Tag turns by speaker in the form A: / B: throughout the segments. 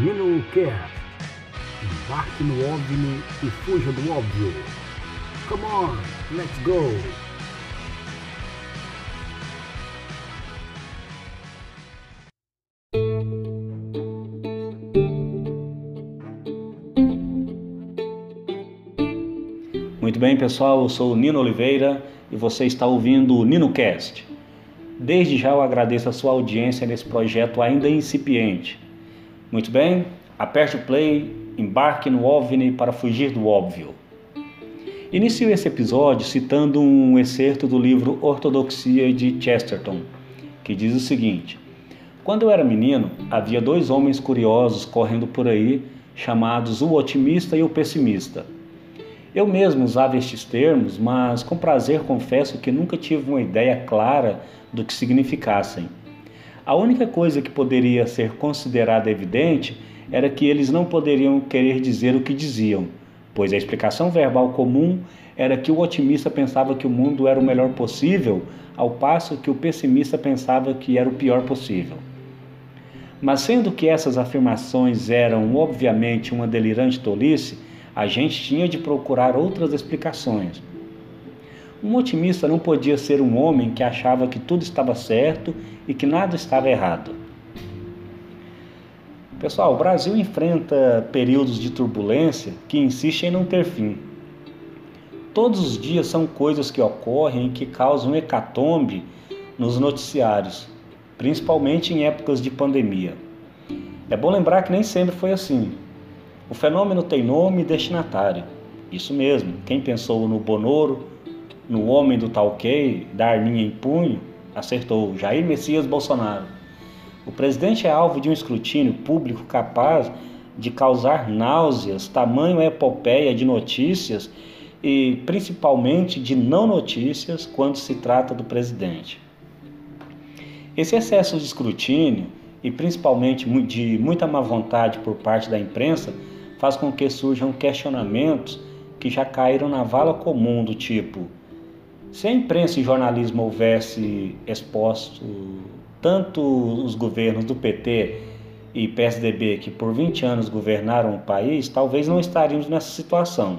A: Minocast. Embarque no OVNI e fuja do óbvio. Come on, let's go!
B: Muito bem, pessoal, eu sou o Nino Oliveira e você está ouvindo o NinoCast. Desde já eu agradeço a sua audiência nesse projeto ainda incipiente. Muito bem, aperte o play, embarque no OVNI para fugir do óbvio. Inicio esse episódio citando um excerto do livro Ortodoxia de Chesterton, que diz o seguinte: Quando eu era menino, havia dois homens curiosos correndo por aí, chamados o otimista e o pessimista. Eu mesmo usava estes termos, mas com prazer confesso que nunca tive uma ideia clara do que significassem. A única coisa que poderia ser considerada evidente era que eles não poderiam querer dizer o que diziam, pois a explicação verbal comum era que o otimista pensava que o mundo era o melhor possível, ao passo que o pessimista pensava que era o pior possível. Mas sendo que essas afirmações eram obviamente uma delirante tolice, a gente tinha de procurar outras explicações. Um otimista não podia ser um homem que achava que tudo estava certo e que nada estava errado. Pessoal, o Brasil enfrenta períodos de turbulência que insistem em não ter fim. Todos os dias são coisas que ocorrem e que causam hecatombe nos noticiários, principalmente em épocas de pandemia. É bom lembrar que nem sempre foi assim. O fenômeno tem nome e destinatário. Isso mesmo, quem pensou no Bonoro, no homem do Talquei, da arminha em punho, acertou Jair Messias Bolsonaro. O presidente é alvo de um escrutínio público capaz de causar náuseas, tamanho epopeia de notícias e principalmente de não notícias quando se trata do presidente. Esse excesso de escrutínio e principalmente de muita má vontade por parte da imprensa faz com que surjam questionamentos que já caíram na vala comum do tipo: se a imprensa e jornalismo houvesse exposto tanto os governos do PT e PSDB que por 20 anos governaram o país, talvez não estaríamos nessa situação.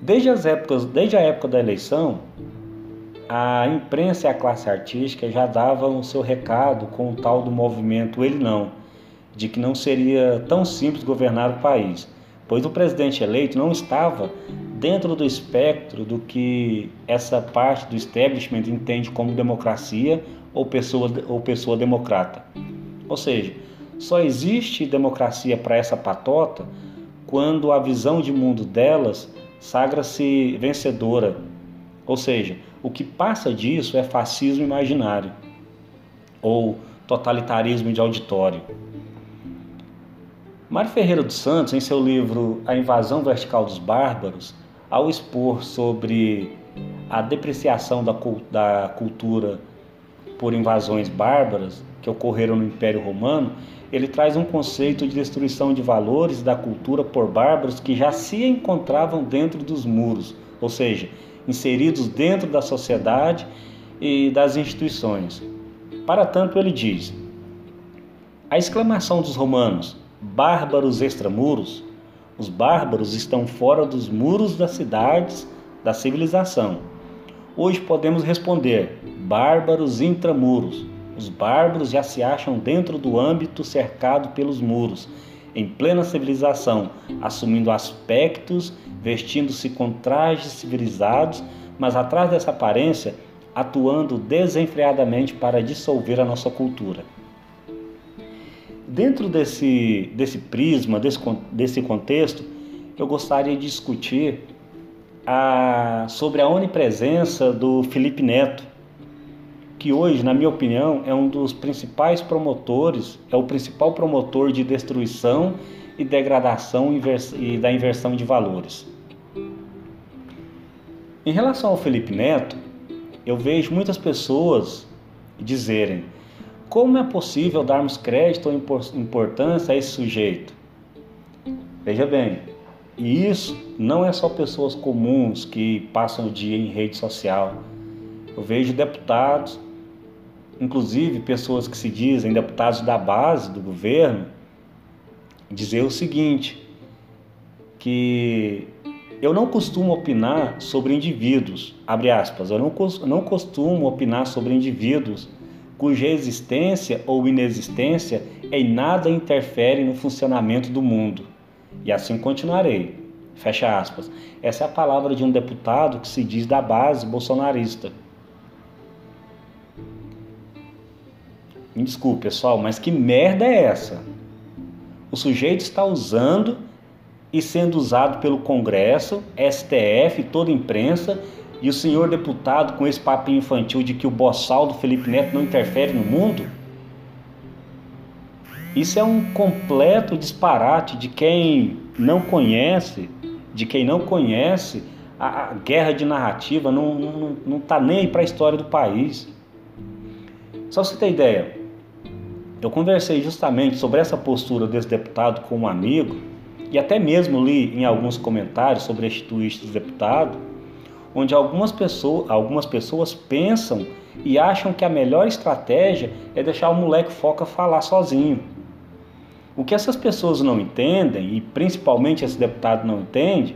B: Desde, as épocas, desde a época da eleição, a imprensa e a classe artística já davam o seu recado com o tal do movimento Ele Não de que não seria tão simples governar o país, pois o presidente eleito não estava dentro do espectro do que essa parte do establishment entende como democracia ou pessoa, ou pessoa democrata. Ou seja, só existe democracia para essa patota quando a visão de mundo delas sagra-se vencedora. Ou seja, o que passa disso é fascismo imaginário ou totalitarismo de auditório. Mário Ferreira dos Santos, em seu livro A Invasão Vertical dos Bárbaros, ao expor sobre a depreciação da, da cultura por invasões bárbaras que ocorreram no Império Romano, ele traz um conceito de destruição de valores da cultura por bárbaros que já se encontravam dentro dos muros, ou seja, inseridos dentro da sociedade e das instituições. Para tanto, ele diz: a exclamação dos romanos bárbaros extramuros, os bárbaros estão fora dos muros das cidades, da civilização. Hoje podemos responder: bárbaros intramuros. Os bárbaros já se acham dentro do âmbito cercado pelos muros, em plena civilização, assumindo aspectos, vestindo-se com trajes civilizados, mas atrás dessa aparência, atuando desenfreadamente para dissolver a nossa cultura. Dentro desse, desse prisma, desse, desse contexto, eu gostaria de discutir a, sobre a onipresença do Felipe Neto, que hoje, na minha opinião, é um dos principais promotores, é o principal promotor de destruição e degradação e da inversão de valores. Em relação ao Felipe Neto, eu vejo muitas pessoas dizerem como é possível darmos crédito ou importância a esse sujeito? Veja bem, e isso não é só pessoas comuns que passam o dia em rede social. Eu vejo deputados inclusive pessoas que se dizem deputados da base do governo, dizer o seguinte, que eu não costumo opinar sobre indivíduos, abre aspas, eu não, não costumo opinar sobre indivíduos cuja existência ou inexistência em nada interfere no funcionamento do mundo. E assim continuarei. Fecha aspas. Essa é a palavra de um deputado que se diz da base bolsonarista. Me desculpe, pessoal, mas que merda é essa? O sujeito está usando e sendo usado pelo Congresso, STF, toda a imprensa, e o senhor deputado com esse papinho infantil de que o boçal do Felipe Neto não interfere no mundo? Isso é um completo disparate de quem não conhece, de quem não conhece a, a guerra de narrativa, não está não, não tá nem para a história do país. Só você ter ideia, eu conversei justamente sobre essa postura desse deputado com um amigo, e até mesmo li em alguns comentários sobre este tweet do deputado, onde algumas pessoas, algumas pessoas pensam e acham que a melhor estratégia é deixar o moleque foca falar sozinho. O que essas pessoas não entendem, e principalmente esse deputado não entende,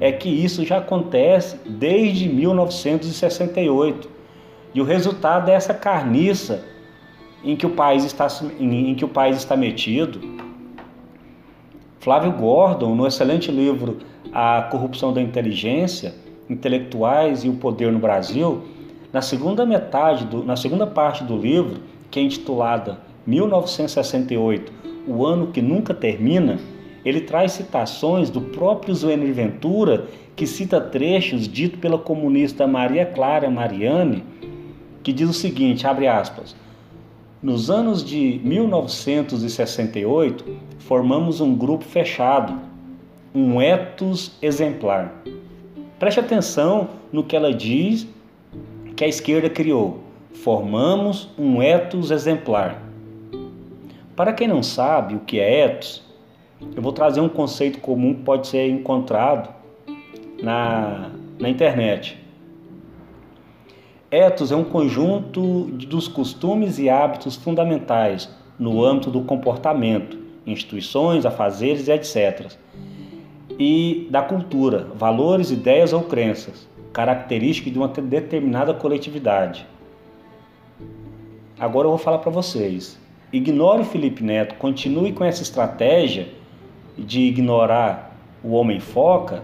B: é que isso já acontece desde 1968. E o resultado é essa carniça em que o país está, em que o país está metido. Flávio Gordon, no excelente livro A Corrupção da Inteligência, Intelectuais e o Poder no Brasil, na segunda metade, do, na segunda parte do livro, que é intitulada 1968, o ano que nunca termina, ele traz citações do próprio Zuenir Ventura, que cita trechos ditos pela comunista Maria Clara Mariani, que diz o seguinte, abre aspas, nos anos de 1968, formamos um grupo fechado, um etos exemplar. Preste atenção no que ela diz que a esquerda criou. Formamos um etos exemplar. Para quem não sabe o que é etos, eu vou trazer um conceito comum que pode ser encontrado na, na internet. Etos é um conjunto dos costumes e hábitos fundamentais no âmbito do comportamento, instituições, afazeres e etc. E da cultura, valores, ideias ou crenças, características de uma determinada coletividade. Agora eu vou falar para vocês. Ignore o Felipe Neto, continue com essa estratégia de ignorar o homem foca,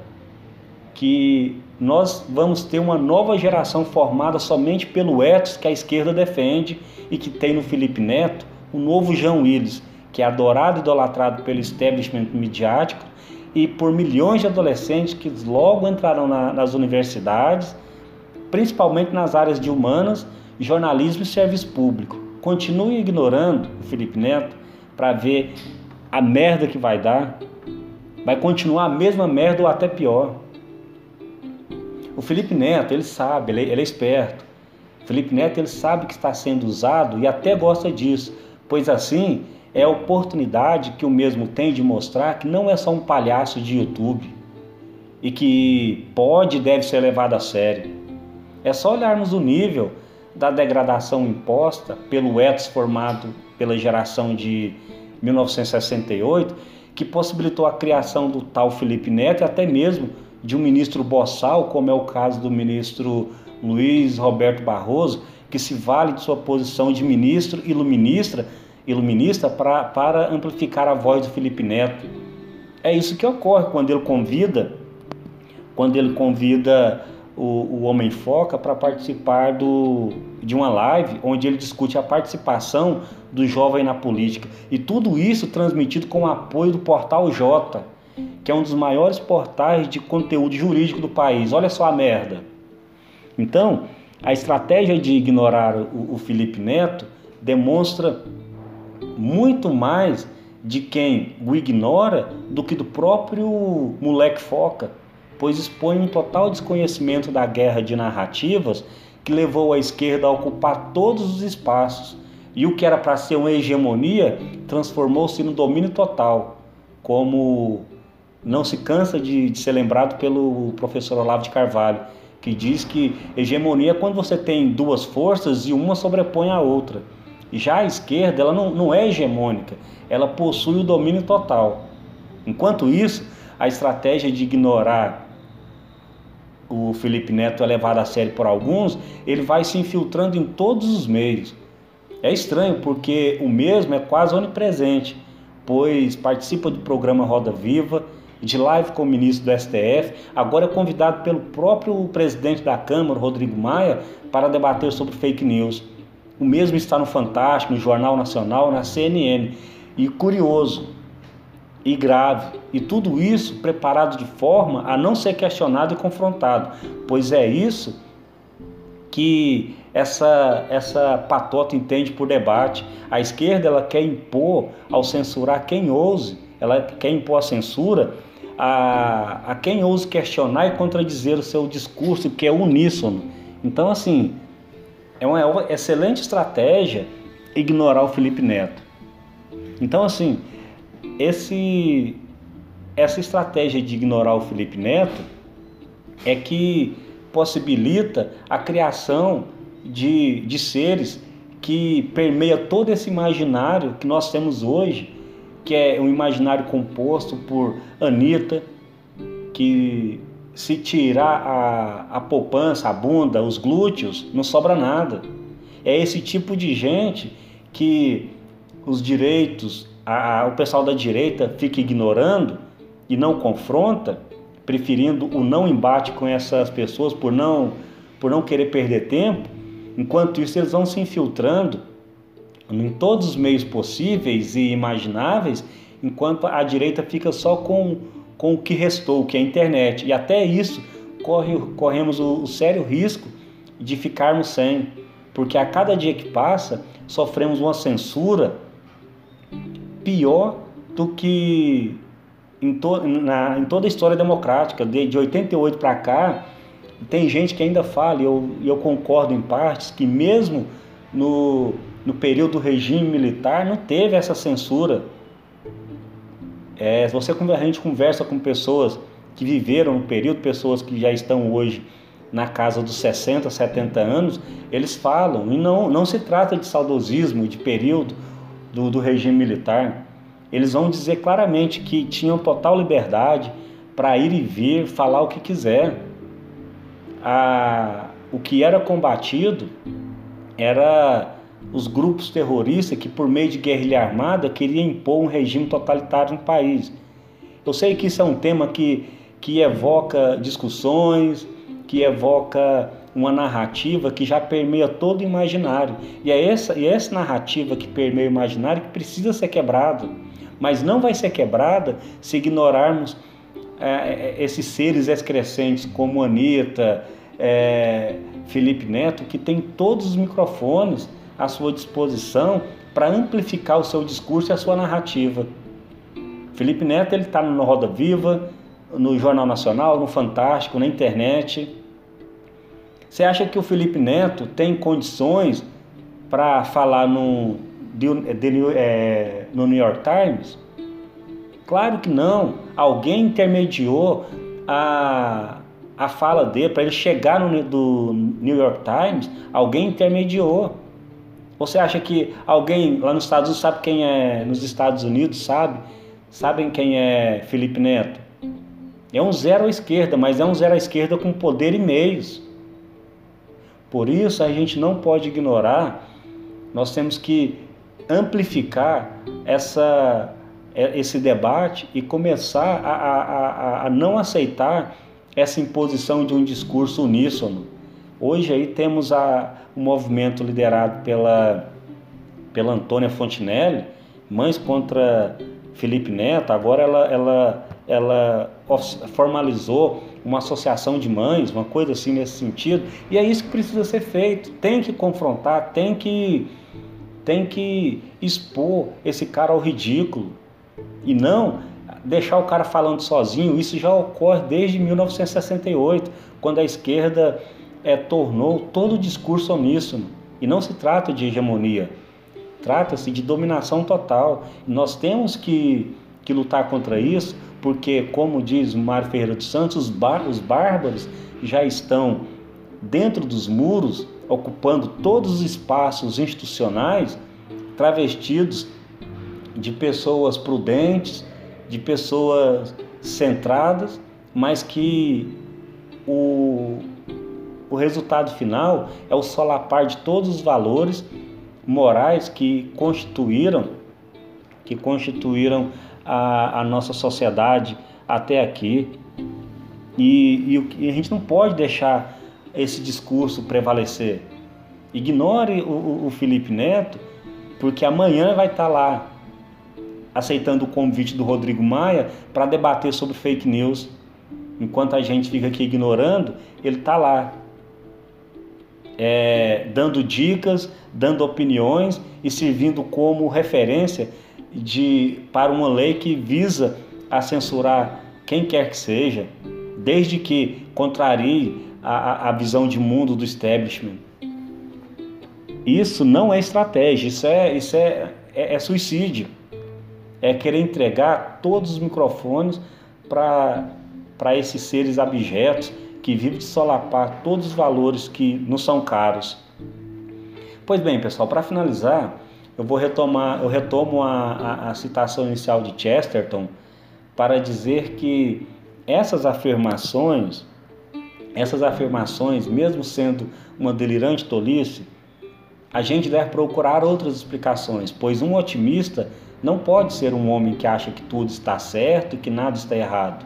B: que nós vamos ter uma nova geração formada somente pelo ethos que a esquerda defende e que tem no Felipe Neto o novo João Willis, que é adorado e idolatrado pelo establishment midiático e por milhões de adolescentes que logo entrarão na, nas universidades, principalmente nas áreas de humanas, jornalismo e serviço público. Continue ignorando o Felipe Neto para ver a merda que vai dar. Vai continuar a mesma merda ou até pior. O Felipe Neto, ele sabe, ele, ele é esperto. O Felipe Neto, ele sabe que está sendo usado e até gosta disso, pois assim é a oportunidade que o mesmo tem de mostrar que não é só um palhaço de YouTube e que pode e deve ser levado a sério. É só olharmos o nível da degradação imposta pelo ethos formado pela geração de 1968, que possibilitou a criação do tal Felipe Neto e até mesmo de um ministro boçal, como é o caso do ministro Luiz Roberto Barroso, que se vale de sua posição de ministro e iluminista, iluminista para, para amplificar a voz do Felipe Neto. É isso que ocorre quando ele convida, quando ele convida o, o Homem Foca para participar do, de uma live onde ele discute a participação do jovem na política. E tudo isso transmitido com o apoio do Portal J que é um dos maiores portais de conteúdo jurídico do país. Olha só a merda. Então, a estratégia de ignorar o, o Felipe Neto demonstra muito mais de quem o ignora do que do próprio moleque foca, pois expõe um total desconhecimento da guerra de narrativas que levou a esquerda a ocupar todos os espaços e o que era para ser uma hegemonia transformou-se no domínio total, como não se cansa de, de ser lembrado pelo professor Olavo de Carvalho, que diz que hegemonia é quando você tem duas forças e uma sobrepõe a outra. Já a esquerda, ela não, não é hegemônica, ela possui o domínio total. Enquanto isso, a estratégia de ignorar o Felipe Neto é levada a sério por alguns, ele vai se infiltrando em todos os meios. É estranho porque o mesmo é quase onipresente, pois participa do programa Roda Viva, de live com o ministro do STF, agora é convidado pelo próprio presidente da Câmara, Rodrigo Maia, para debater sobre fake news. O mesmo está no Fantástico, no Jornal Nacional, na CNN. E curioso e grave, e tudo isso preparado de forma a não ser questionado e confrontado, pois é isso que essa, essa patota entende por debate. A esquerda ela quer impor ao censurar quem ouse, ela quer impor a censura a, a quem ouse questionar e contradizer o seu discurso, que é uníssono. Então, assim, é uma excelente estratégia ignorar o Felipe Neto. Então, assim, esse, essa estratégia de ignorar o Felipe Neto é que possibilita a criação de, de seres que permeia todo esse imaginário que nós temos hoje que é um imaginário composto por Anitta, que se tirar a, a poupança, a bunda, os glúteos, não sobra nada. É esse tipo de gente que os direitos, a, a, o pessoal da direita fica ignorando e não confronta, preferindo o não embate com essas pessoas por não, por não querer perder tempo. Enquanto isso, eles vão se infiltrando em todos os meios possíveis e imagináveis, enquanto a direita fica só com, com o que restou, que é a internet. E até isso corre, corremos o, o sério risco de ficarmos sem, porque a cada dia que passa sofremos uma censura pior do que em, to, na, em toda a história democrática, de, de 88 para cá, tem gente que ainda fala, e eu, eu concordo em partes, que mesmo no, no período do regime militar não teve essa censura. É, você, a gente conversa com pessoas que viveram no período, pessoas que já estão hoje na casa dos 60, 70 anos, eles falam, e não, não se trata de saudosismo, de período do, do regime militar. Eles vão dizer claramente que tinham total liberdade para ir e vir, falar o que quiser. A, o que era combatido era os grupos terroristas que, por meio de guerrilha armada, queriam impor um regime totalitário no país. Eu sei que isso é um tema que, que evoca discussões, que evoca uma narrativa que já permeia todo o imaginário. E é essa, e é essa narrativa que permeia o imaginário que precisa ser quebrada. Mas não vai ser quebrada se ignorarmos é, é esses seres excrescentes como Anitta, é, Felipe Neto, que tem todos os microfones à sua disposição para amplificar o seu discurso e a sua narrativa. Felipe Neto ele está no Roda Viva, no Jornal Nacional, no Fantástico, na internet. Você acha que o Felipe Neto tem condições para falar no, de, é, no New York Times? Claro que não. Alguém intermediou a, a fala dele para ele chegar no do New York Times. Alguém intermediou. Você acha que alguém lá nos Estados Unidos sabe quem é, nos Estados Unidos sabe? Sabem quem é Felipe Neto? É um zero à esquerda, mas é um zero à esquerda com poder e meios. Por isso a gente não pode ignorar, nós temos que amplificar essa, é, esse debate e começar a, a, a, a não aceitar essa imposição de um discurso uníssono. Hoje aí temos a, um movimento liderado pela, pela Antônia Fontinelli, Mães contra Felipe Neto, agora ela, ela, ela formalizou uma associação de mães, uma coisa assim nesse sentido, e é isso que precisa ser feito. Tem que confrontar, tem que, tem que expor esse cara ao ridículo e não deixar o cara falando sozinho. Isso já ocorre desde 1968, quando a esquerda é, tornou todo o discurso uníssono. E não se trata de hegemonia, trata-se de dominação total. Nós temos que, que lutar contra isso, porque, como diz Mário Ferreira dos Santos, os, bar, os bárbaros já estão dentro dos muros, ocupando todos os espaços institucionais, travestidos de pessoas prudentes, de pessoas centradas, mas que o, o resultado final é o solapar de todos os valores morais que constituíram que constituíram a, a nossa sociedade até aqui. E, e, a gente não pode deixar esse discurso prevalecer. Ignore o, o Felipe Neto, porque amanhã vai estar lá aceitando o convite do Rodrigo Maia para debater sobre fake news. Enquanto a gente fica aqui ignorando, ele está lá, é, dando dicas, dando opiniões e servindo como referência de, para uma lei que visa a censurar quem quer que seja, desde que contrarie a, a visão de mundo do establishment. Isso não é estratégia, isso é, isso é, é, é suicídio. É querer entregar todos os microfones para esses seres abjetos que vivem de solapar todos os valores que nos são caros. Pois bem, pessoal, para finalizar, eu vou retomar, eu retomo a, a, a citação inicial de Chesterton para dizer que essas afirmações, essas afirmações, mesmo sendo uma delirante tolice, a gente deve procurar outras explicações, pois um otimista não pode ser um homem que acha que tudo está certo e que nada está errado.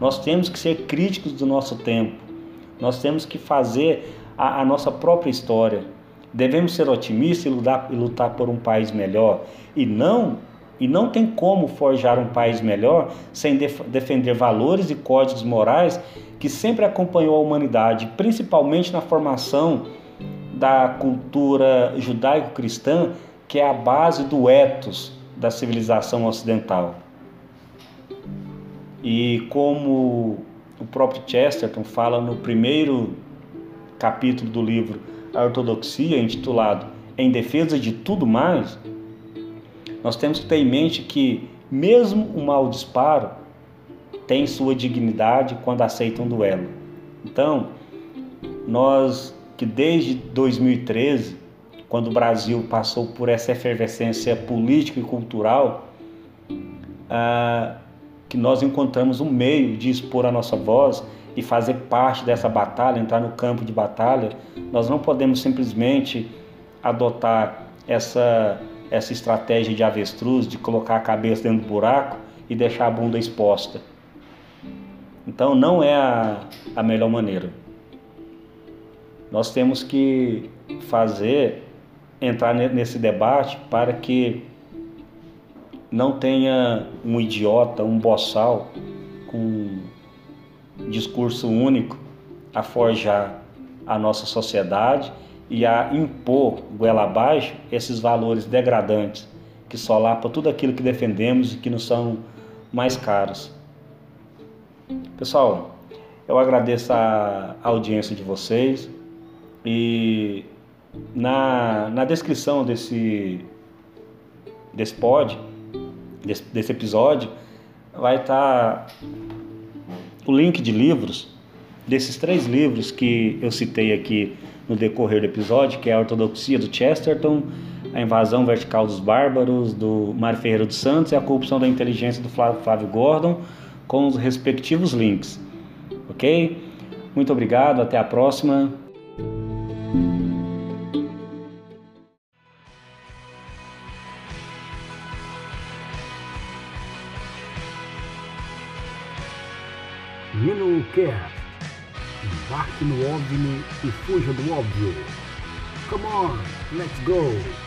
B: Nós temos que ser críticos do nosso tempo. Nós temos que fazer a, a nossa própria história. Devemos ser otimistas e lutar, e lutar por um país melhor. E não, e não tem como forjar um país melhor sem def defender valores e códigos morais que sempre acompanhou a humanidade, principalmente na formação da cultura judaico-cristã, que é a base do ethos da civilização ocidental. E como o próprio Chesterton fala no primeiro capítulo do livro a ortodoxia, intitulado Em Defesa de Tudo Mais, nós temos que ter em mente que, mesmo o mau disparo, tem sua dignidade quando aceita um duelo. Então, nós que desde 2013, quando o Brasil passou por essa efervescência política e cultural, ah, que nós encontramos um meio de expor a nossa voz e fazer parte dessa batalha, entrar no campo de batalha, nós não podemos simplesmente adotar essa, essa estratégia de avestruz, de colocar a cabeça dentro do buraco e deixar a bunda exposta. Então não é a, a melhor maneira. Nós temos que fazer, entrar nesse debate para que não tenha um idiota, um boçal com discurso único a forjar a nossa sociedade e a impor goela abaixo esses valores degradantes que solapam tudo aquilo que defendemos e que nos são mais caros. Pessoal, eu agradeço a audiência de vocês e na, na descrição desse, desse pod, desse, desse episódio, vai estar tá o link de livros, desses três livros que eu citei aqui no decorrer do episódio, que é a Ortodoxia do Chesterton, a Invasão Vertical dos Bárbaros, do Mário Ferreira dos Santos e a Corrupção da Inteligência do Flávio Gordon, com os respectivos links. Ok? Muito obrigado, até a próxima.
A: Minocast. Embarque no OVNI e fuja do óbvio. Come on, let's go!